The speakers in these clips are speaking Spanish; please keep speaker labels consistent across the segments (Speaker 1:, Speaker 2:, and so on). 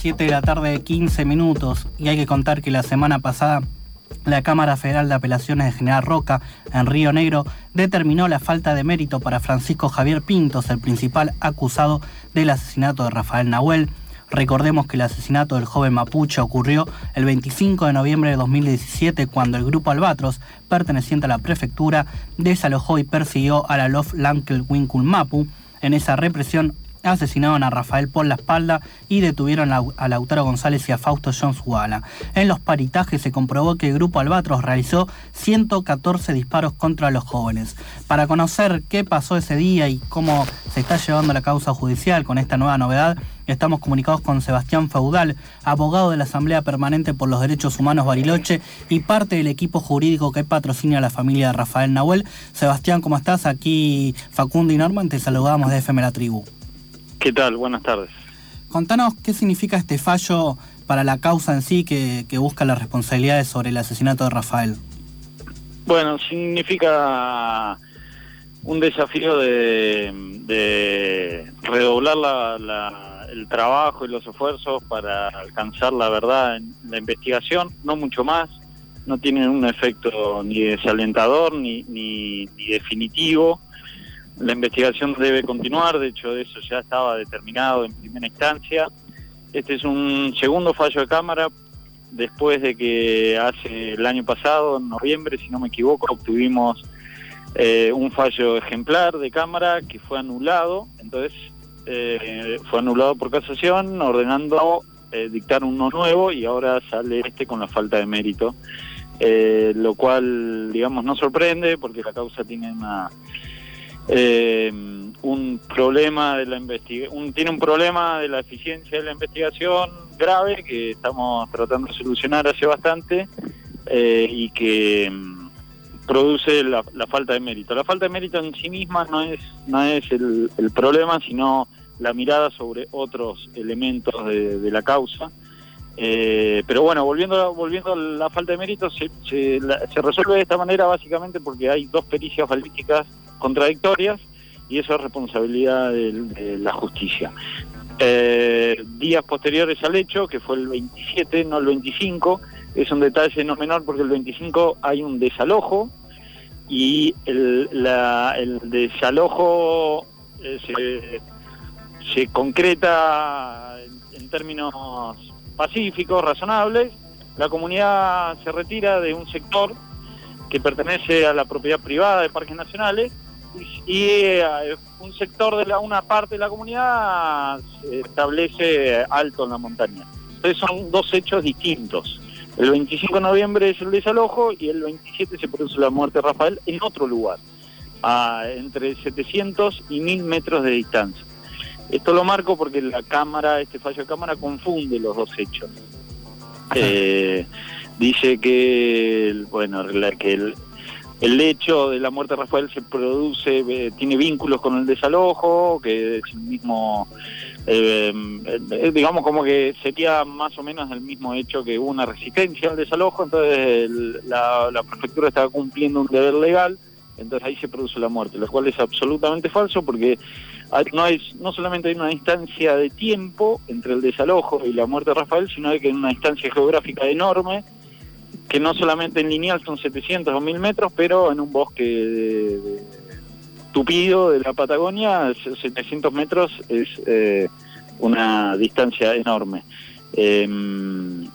Speaker 1: 7 de la tarde de 15 minutos y hay que contar que la semana pasada la Cámara Federal de Apelaciones de General Roca, en Río Negro, determinó la falta de mérito para Francisco Javier Pintos, el principal acusado del asesinato de Rafael Nahuel. Recordemos que el asesinato del joven mapuche ocurrió el 25 de noviembre de 2017 cuando el grupo Albatros, perteneciente a la prefectura, desalojó y persiguió a la Lof Lankel Winkul Mapu. En esa represión asesinaron a Rafael por la espalda y detuvieron a Lautaro González y a Fausto Jones Guala. En los paritajes se comprobó que el grupo Albatros realizó 114 disparos contra los jóvenes. Para conocer qué pasó ese día y cómo se está llevando la causa judicial con esta nueva novedad, estamos comunicados con Sebastián Feudal, abogado de la Asamblea Permanente por los Derechos Humanos Bariloche y parte del equipo jurídico que patrocina a la familia de Rafael Nahuel. Sebastián, ¿cómo estás? Aquí Facundo y Norman, te saludamos de FM La Tribu.
Speaker 2: ¿Qué tal? Buenas tardes.
Speaker 1: Contanos qué significa este fallo para la causa en sí que, busca las responsabilidades sobre el asesinato de Rafael.
Speaker 2: Bueno, significa un desafío de, redoblar el trabajo y los esfuerzos para alcanzar la verdad en la investigación, no mucho más, no tiene un efecto ni desalentador ni, ni definitivo la investigación debe continuar, de hecho eso ya estaba determinado en primera instancia. Este es un segundo fallo de Cámara, después de que hace el año pasado, en noviembre, si no me equivoco, obtuvimos eh, un fallo ejemplar de Cámara que fue anulado, entonces eh, fue anulado por casación, ordenando eh, dictar uno nuevo y ahora sale este con la falta de mérito, lo cual, digamos, no sorprende porque la causa tiene una eh, un problema de la investigación, tiene un problema de la eficiencia de la investigación grave que estamos tratando de solucionar hace bastante eh, y que mm, produce la, falta de mérito. La falta de mérito en sí misma no es, no es el, problema, sino la mirada sobre otros elementos de, la causa. Eh, pero bueno, volviendo, volviendo a la falta de mérito, se, se, se resuelve de esta manera básicamente porque hay dos pericias balísticas contradictorias y eso es responsabilidad de, la justicia. Eh, días posteriores al hecho, que fue el 27, no el 25, es un detalle no menor porque el 25 hay un desalojo y el, desalojo eh, se, concreta en, términos pacíficos, razonables. La comunidad se retira de un sector que pertenece a la propiedad privada de parques nacionales y eh, un sector de la, una parte de la comunidad se establece alto en la montaña. Entonces son dos hechos distintos. El 25 de noviembre es el desalojo y el 27 se produce la muerte de Rafael en otro lugar, a entre 700 y 1000 metros de distancia. Esto lo marco porque la cámara, este fallo de cámara confunde los dos hechos. Eh, dice que, bueno, que el, el hecho de la muerte de Rafael se produce, eh, tiene vínculos con el desalojo, que es el mismo, eh, eh, digamos como que sería más o menos el mismo hecho que una resistencia al desalojo, entonces la, prefectura estaba cumpliendo un deber legal, entonces ahí se produce la muerte, lo cual es absolutamente falso porque no, hay, no solamente hay una distancia de tiempo entre el desalojo y la muerte de Rafael, sino que hay una distancia geográfica enorme, que no solamente en lineal son 700 o 1000 metros, pero en un bosque tupido de la Patagonia, 700 metros es eh, una distancia enorme. Em,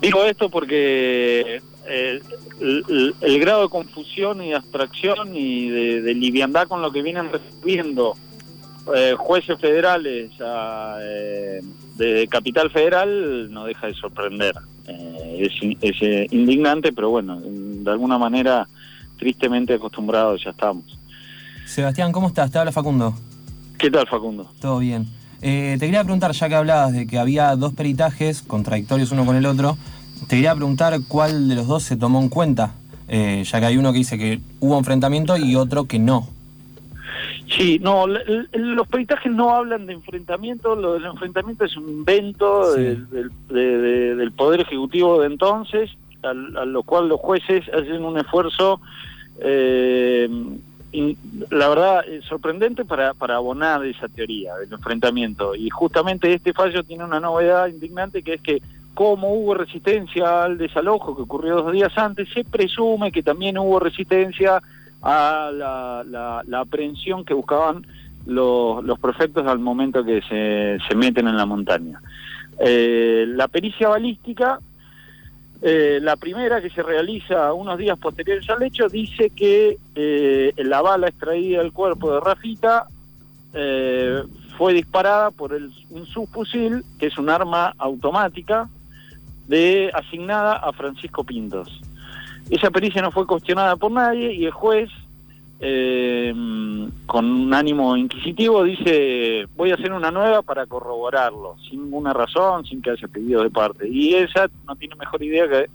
Speaker 2: digo esto porque eh, el, grado de confusión y abstracción y de, liviandad con lo que vienen recibiendo eh, jueces federales de Capital Federal no deja de sorprender. Eh, es, eh, indignante, pero bueno, de alguna manera tristemente acostumbrados ya estamos.
Speaker 3: Sebastián, ¿cómo estás? Te habla Facundo.
Speaker 2: ¿Qué tal, Facundo?
Speaker 3: Todo bien. Eh, te quería preguntar, ya que hablabas de que había dos peritajes contradictorios uno con el otro, te quería preguntar cuál de los dos se tomó en cuenta, ya que hay uno que dice que hubo enfrentamiento y otro que no.
Speaker 2: Sí, no, los peritajes no hablan de enfrentamiento, lo del enfrentamiento es un invento del, Poder Ejecutivo de entonces, a, lo cual los jueces hacen un esfuerzo eh, la verdad, sorprendente para, para abonar esa teoría del enfrentamiento. Y justamente este fallo tiene una novedad indignante que es que como hubo resistencia al desalojo que ocurrió dos días antes, se presume que también hubo resistencia a la, aprehensión que buscaban los, los, prefectos al momento que se, se meten en la montaña. Eh, la pericia balística eh, la primera que se realiza unos días posteriores al hecho dice que eh, la bala extraída del cuerpo de Rafita fue disparada por un subfusil, que es un arma automática, asignada a Francisco Pintos. Esa pericia no fue cuestionada por nadie y el juez eh, con un ánimo inquisitivo, dice, voy a hacer una nueva para corroborarlo, sin ninguna razón, sin que haya pedido de parte. Y esa no tiene mejor idea que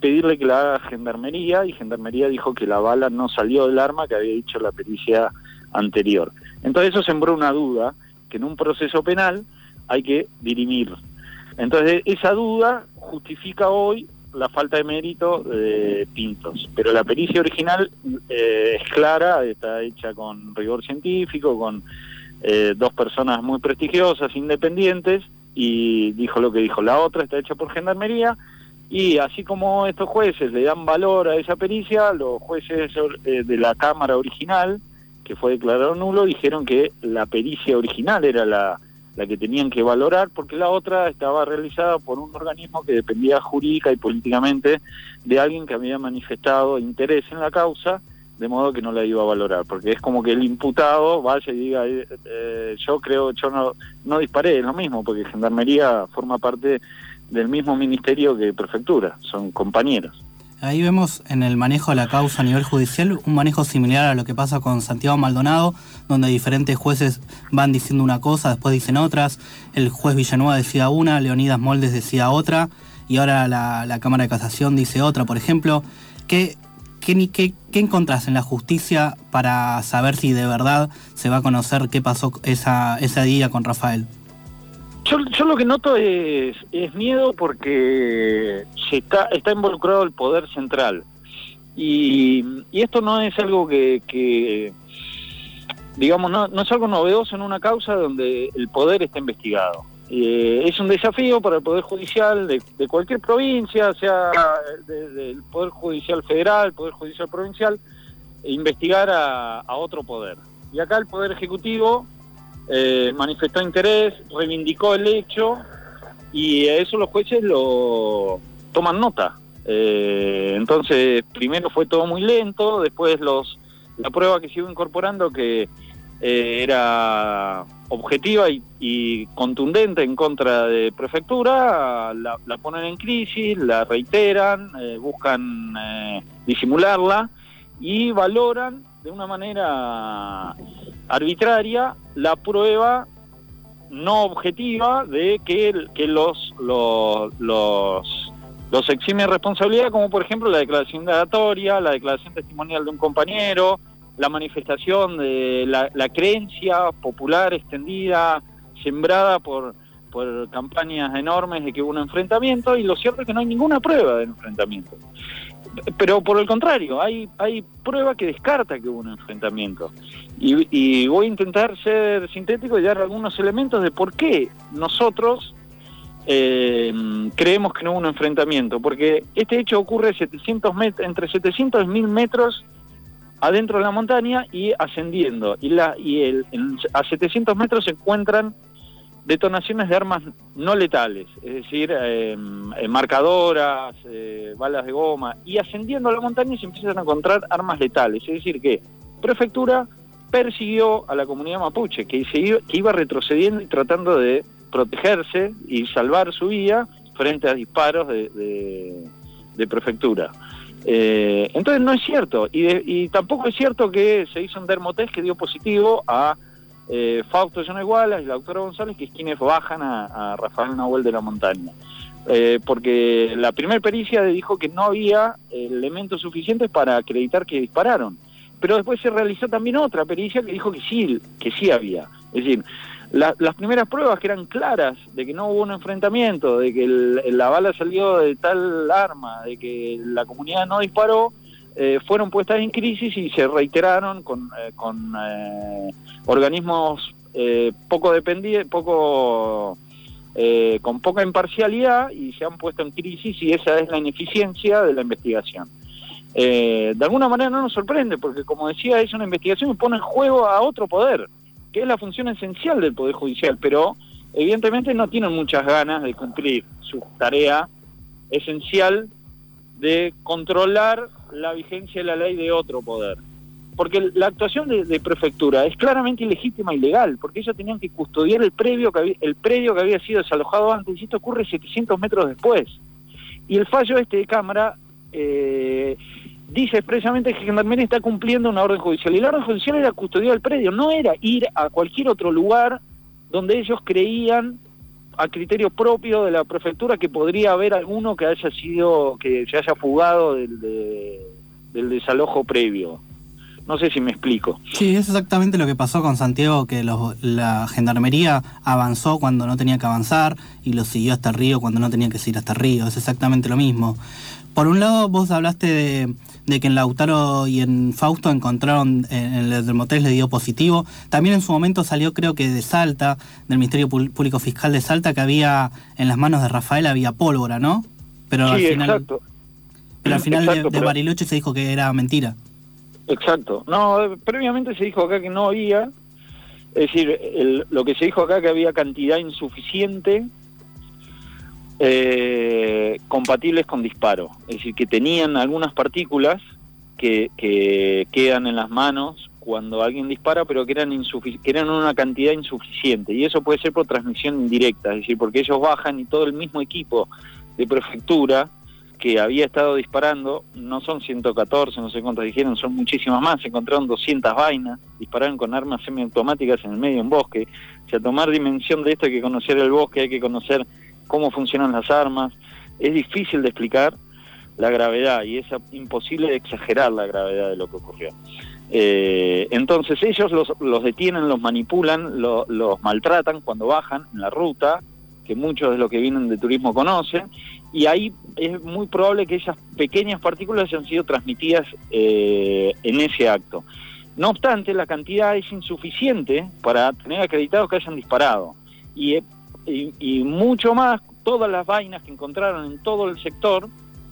Speaker 2: pedirle que la haga Gendarmería, y Gendarmería dijo que la bala no salió del arma que había dicho la pericia anterior. Entonces eso sembró una duda, que en un proceso penal hay que dirimir. Entonces esa duda justifica hoy la falta de mérito de Pintos. Pero la pericia original eh, es clara, está hecha con rigor científico, con eh, dos personas muy prestigiosas, independientes, y dijo lo que dijo. La otra está hecha por Gendarmería, y así como estos jueces le dan valor a esa pericia, los jueces eh, de la Cámara original, que fue declarado nulo, dijeron que la pericia original era la la que tenían que valorar, porque la otra estaba realizada por un organismo que dependía jurídica y políticamente de alguien que había manifestado interés en la causa, de modo que no la iba a valorar, porque es como que el imputado vaya y diga, eh, eh, yo creo, yo no, no disparé, es lo mismo, porque Gendarmería forma parte del mismo ministerio que Prefectura, son compañeros.
Speaker 1: Ahí vemos en el manejo de la causa a nivel judicial un manejo similar a lo que pasa con Santiago Maldonado, donde diferentes jueces van diciendo una cosa, después dicen otras. El juez Villanueva decía una, Leonidas Moldes decía otra, y ahora la, Cámara de Casación dice otra, por ejemplo. ¿Qué, qué, qué, qué encontrás en la justicia para saber si de verdad se va a conocer qué pasó esa, ese día con Rafael?
Speaker 2: Yo, lo que noto es, miedo porque se está, está involucrado el poder central. Y, esto no es algo que, digamos, no, no, es algo novedoso en una causa donde el poder está investigado. Eh, es un desafío para el Poder Judicial de, cualquier provincia, sea del Poder Judicial Federal, Poder Judicial Provincial, investigar a, a otro poder. Y acá el Poder Ejecutivo eh, manifestó interés, reivindicó el hecho y a eso los jueces lo toman nota. Eh, entonces, primero fue todo muy lento, después los la prueba que iba incorporando que eh, era objetiva y, contundente en contra de prefectura, la, ponen en crisis, la reiteran, buscan disimularla y valoran de una manera arbitraria la prueba no objetiva de que, que los, los, los, los exime responsabilidad, como por ejemplo la declaración indagatoria, la declaración testimonial de un compañero, la manifestación de la, la creencia popular extendida, sembrada por, por campañas enormes de que hubo un enfrentamiento, y lo cierto es que no hay ninguna prueba del enfrentamiento. Pero por el contrario, hay, hay prueba que descarta que hubo un enfrentamiento. Y, voy a intentar ser sintético y dar algunos elementos de por qué nosotros eh, creemos que no hubo un enfrentamiento. Porque este hecho ocurre 700 entre 700 y 1000 metros adentro de la montaña y ascendiendo. Y, la, y el, a 700 metros se encuentran detonaciones de armas no letales, es decir, em, eh, marcadoras, eh, balas de goma, y ascendiendo a la montaña se empiezan a encontrar armas letales, es decir, que prefectura persiguió a la comunidad mapuche, que, se iba, que iba retrocediendo y tratando de protegerse y salvar su vida frente a disparos de, prefectura. Eh, entonces no es cierto, y, y tampoco es cierto que se hizo un dermotest que dio positivo a eh, Fausto John Igualas y la doctora González, que es quienes bajan a, Rafael Nahuel de la Montaña. Eh, porque la primera pericia dijo que no había elementos suficientes para acreditar que dispararon. Pero después se realizó también otra pericia que dijo que sí, que sí había. Es decir, las primeras pruebas que eran claras de que no hubo un enfrentamiento, de que la bala salió de tal arma, de que la comunidad no disparó, eh, fueron puestas en crisis y se reiteraron con, eh, con eh, organismos poco dependientes, poco con poca imparcialidad y se han puesto en crisis y esa es la ineficiencia de la investigación. de alguna manera no nos sorprende porque como decía es una investigación que pone en juego a otro poder, que es la función esencial del Poder Judicial, pero evidentemente no tienen muchas ganas de cumplir su tarea esencial de controlar la vigencia de la ley de otro poder. Porque la actuación de, prefectura es claramente ilegítima y legal, porque ellos tenían que custodiar el, previo que había, el predio que había sido desalojado antes, y esto ocurre 700 metros después. Y el fallo este de Cámara eh, dice expresamente que Gendarmería está cumpliendo una orden judicial, y la orden judicial era custodiar el predio, no era ir a cualquier otro lugar donde ellos creían a criterio propio de la prefectura que podría haber alguno que haya sido, que se haya fugado del, del desalojo previo. No sé si me explico.
Speaker 1: Sí, es exactamente lo que pasó con Santiago, que la gendarmería avanzó cuando no tenía que avanzar y lo siguió hasta el río cuando no tenía que seguir hasta el río. Es exactamente lo mismo. Por un lado, vos hablaste de, que en Lautaro y en Fausto encontraron, en el del motel le dio positivo. También en su momento salió, creo que de Salta, del Ministerio Público Fiscal de Salta, que había en las manos de Rafael había pólvora, ¿no?
Speaker 2: Pero sí, al final, exacto.
Speaker 1: Pero al final de, Bariloche se dijo que era mentira.
Speaker 2: Exacto. No, previamente se dijo acá que no había. Es decir, lo que se dijo acá que había cantidad insuficiente eh, compatibles con disparo, es decir, que tenían algunas partículas que, quedan en las manos cuando alguien dispara, pero que eran, que eran una cantidad insuficiente. Y eso puede ser por transmisión indirecta, es decir, porque ellos bajan y todo el mismo equipo de prefectura que había estado disparando, no son 114, no sé cuántas dijeron, son muchísimas más, se encontraron 200 vainas, dispararon con armas semiautomáticas en el medio de un bosque. O sea, tomar dimensión de esto hay que conocer el bosque, hay que conocer cómo funcionan las armas. Es difícil de explicar la gravedad y es imposible exagerar la gravedad de lo que ocurrió. Eh, entonces ellos los, detienen, los manipulan, los maltratan cuando bajan en la ruta, que muchos de los que vienen de turismo conocen, y ahí es muy probable que esas pequeñas partículas hayan sido transmitidas eh, en ese acto. No obstante, la cantidad es insuficiente para tener acreditado que hayan disparado. Y y, mucho más, todas las vainas que encontraron en todo el sector,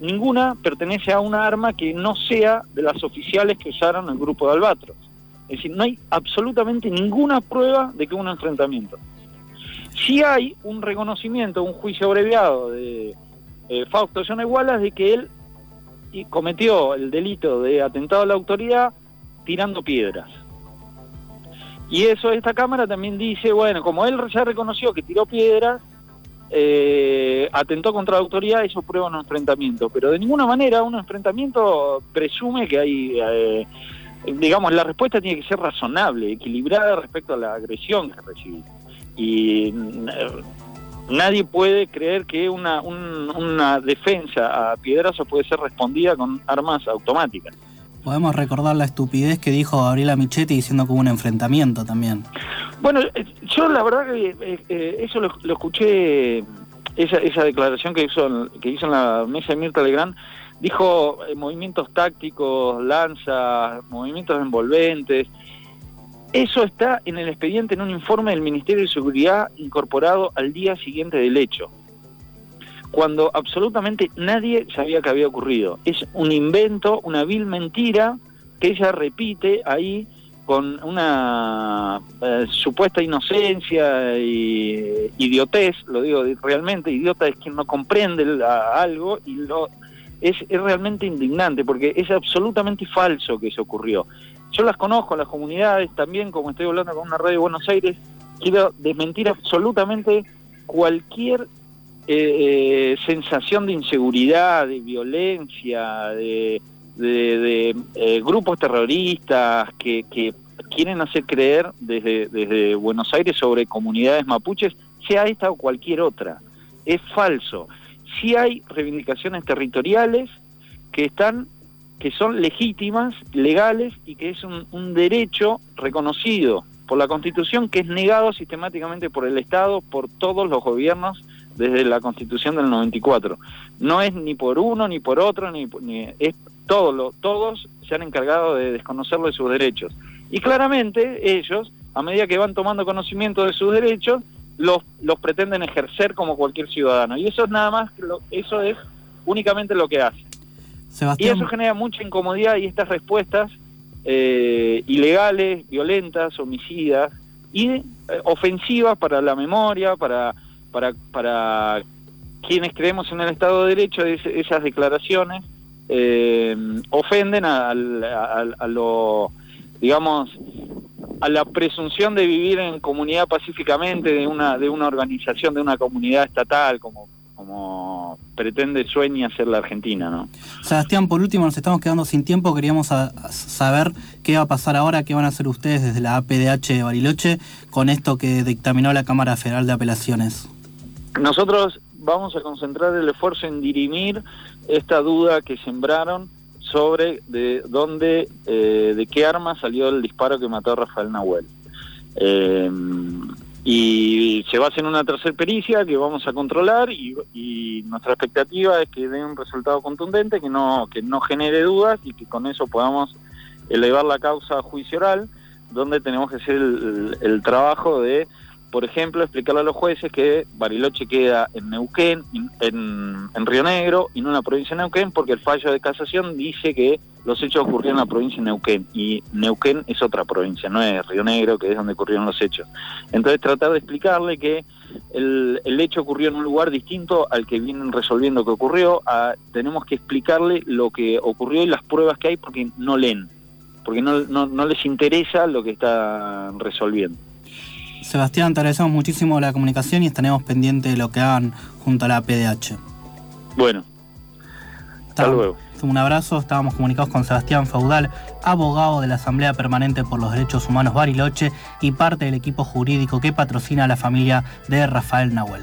Speaker 2: ninguna pertenece a una arma que no sea de las oficiales que usaron el grupo de Albatros. Es decir, no hay absolutamente ninguna prueba de que hubo un enfrentamiento. Si hay un reconocimiento, un juicio abreviado de eh, Fausto John Wallace de que él cometió el delito de atentado a la autoridad tirando piedras. Y eso esta Cámara también dice, bueno, como él ya reconoció que tiró piedras, eh, atentó contra la autoridad, eso prueba un enfrentamiento. Pero de ninguna manera un enfrentamiento presume que hay, eh, digamos, la respuesta tiene que ser razonable, equilibrada respecto a la agresión que recibió. Y eh, nadie puede creer que una, una defensa a piedrazos puede ser respondida con armas automáticas.
Speaker 1: Podemos recordar la estupidez que dijo Gabriela Michetti diciendo que hubo un enfrentamiento también.
Speaker 2: Bueno, eh, yo la verdad que eh, eh, eso lo, escuché, esa, esa declaración que hizo, que hizo en la mesa de Mirta Legrand, dijo movimientos tácticos, lanzas, movimientos envolventes. Eso está en el expediente, en un informe del Ministerio de Seguridad incorporado al día siguiente del hecho cuando absolutamente nadie sabía que había ocurrido. Es un invento, una vil mentira que ella repite ahí con una eh, supuesta inocencia y idiotez, lo digo realmente, idiota es quien no comprende algo y lo es, es realmente indignante porque es absolutamente falso que eso ocurrió. Yo las conozco, las comunidades también, como estoy hablando con una radio de Buenos Aires, quiero desmentir absolutamente cualquier eh, eh, sensación de inseguridad, de violencia, de, eh, grupos terroristas que, quieren hacer creer desde, Buenos Aires sobre comunidades mapuches, sea esta o cualquier otra. Es falso. Sí hay reivindicaciones territoriales que están que son legítimas, legales y que es un derecho reconocido por la Constitución que es negado sistemáticamente por el Estado, por todos los gobiernos desde la Constitución del 94. No es ni por uno ni por otro, ni, es todos, todos se han encargado de desconocerlo de sus derechos. Y claramente ellos, a medida que van tomando conocimiento de sus derechos, los, los pretenden ejercer como cualquier ciudadano. Y eso es nada más, eso es únicamente lo que hacen. Y eso genera mucha incomodidad y estas respuestas eh, ilegales, violentas, homicidas y eh, ofensivas para la memoria, para, para, para quienes creemos en el Estado de Derecho, esas declaraciones eh, ofenden a, lo, digamos, a la presunción de vivir en comunidad pacíficamente de una, de una organización, de una comunidad estatal, como, como pretende, sueña ser la Argentina, ¿no?
Speaker 1: Sebastián, por último, nos estamos quedando sin tiempo, queríamos saber qué va a pasar ahora, qué van a hacer ustedes desde la APDH de Bariloche con esto que dictaminó la Cámara Federal de Apelaciones.
Speaker 2: Nosotros vamos a concentrar el esfuerzo en dirimir esta duda que sembraron sobre de dónde, eh, de qué arma salió el disparo que mató a Rafael Nahuel. Eh, y se basa en una tercera pericia que vamos a controlar y, y, nuestra expectativa es que dé un resultado contundente, que no, que no genere dudas y que con eso podamos elevar la causa a juicio oral, donde tenemos que hacer el trabajo de por ejemplo, explicarle a los jueces que Bariloche queda en Neuquén, en, Río Negro y no en la provincia de Neuquén, porque el fallo de casación dice que los hechos ocurrieron en la provincia de Neuquén y Neuquén es otra provincia, no es Río Negro, que es donde ocurrieron los hechos. Entonces tratar de explicarle que el, hecho ocurrió en un lugar distinto al que vienen resolviendo que ocurrió, tenemos que explicarle lo que ocurrió y las pruebas que hay porque no leen, porque no, no les interesa lo que están resolviendo.
Speaker 1: Sebastián, te agradecemos muchísimo la comunicación y estaremos pendientes de lo que hagan junto a la PDH.
Speaker 2: Bueno. Hasta luego.
Speaker 1: Un abrazo, estábamos comunicados con Sebastián Feudal, abogado de la Asamblea Permanente por los Derechos Humanos Bariloche y parte del equipo jurídico que patrocina a la familia de Rafael Nahuel.